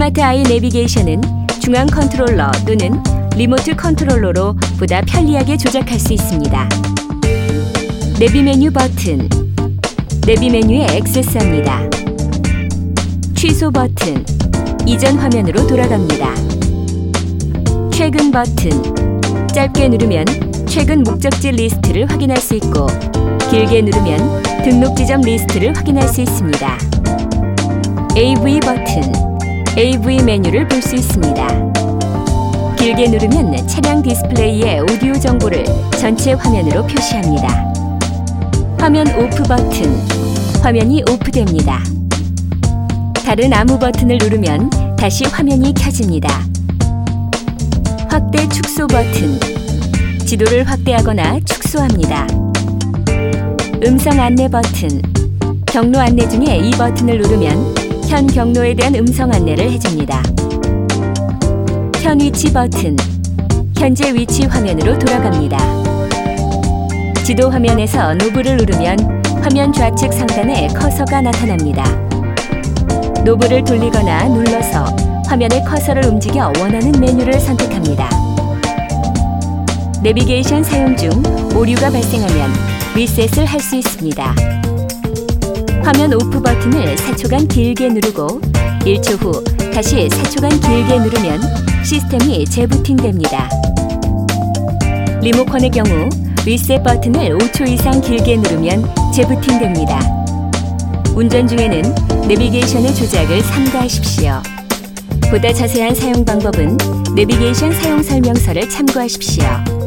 스마트 아이 내비게이션은 중앙 컨트롤러 또는 리모트 컨트롤러로 보다 편리하게 조작할 수 있습니다. 내비 메뉴 버튼, 내비 메뉴에 액세스합니다. 취소 버튼, 이전 화면으로 돌아갑니다. 최근 버튼, 짧게 누르면 최근 목적지 리스트를 확인할 수 있고 길게 누르면 등록 지점 리스트를 확인할 수 있습니다. AV 버튼, AV 메뉴를 볼 수 있습니다. 길게 누르면 차량 디스플레이의 오디오 정보를 전체 화면으로 표시합니다. 화면 오프 버튼, 화면이 오프됩니다. 다른 아무 버튼을 누르면 다시 화면이 켜집니다. 확대 축소 버튼, 지도를 확대하거나 축소합니다. 음성 안내 버튼, 경로 안내 중에 이 버튼을 누르면 현 경로에 대한 음성 안내를 해줍니다. 현 위치 버튼, 현재 위치 화면으로 돌아갑니다. 지도 화면에서 knob를 누르면 화면 좌측 상단에 커서가 나타납니다. knob를 돌리거나 눌러서 화면의 커서를 움직여 원하는 메뉴를 선택합니다. 내비게이션 사용 중 오류가 발생하면 리셋을 할 수 있습니다. 화면 오프 버튼을 4초간 길게 누르고 1초 후 다시 4초간 길게 누르면 시스템이 재부팅됩니다. 리모컨의 경우 리셋 버튼을 5초 이상 길게 누르면 재부팅됩니다. 운전 중에는 내비게이션의 조작을 삼가하십시오. 보다 자세한 사용 방법은 내비게이션 사용 설명서를 참고하십시오.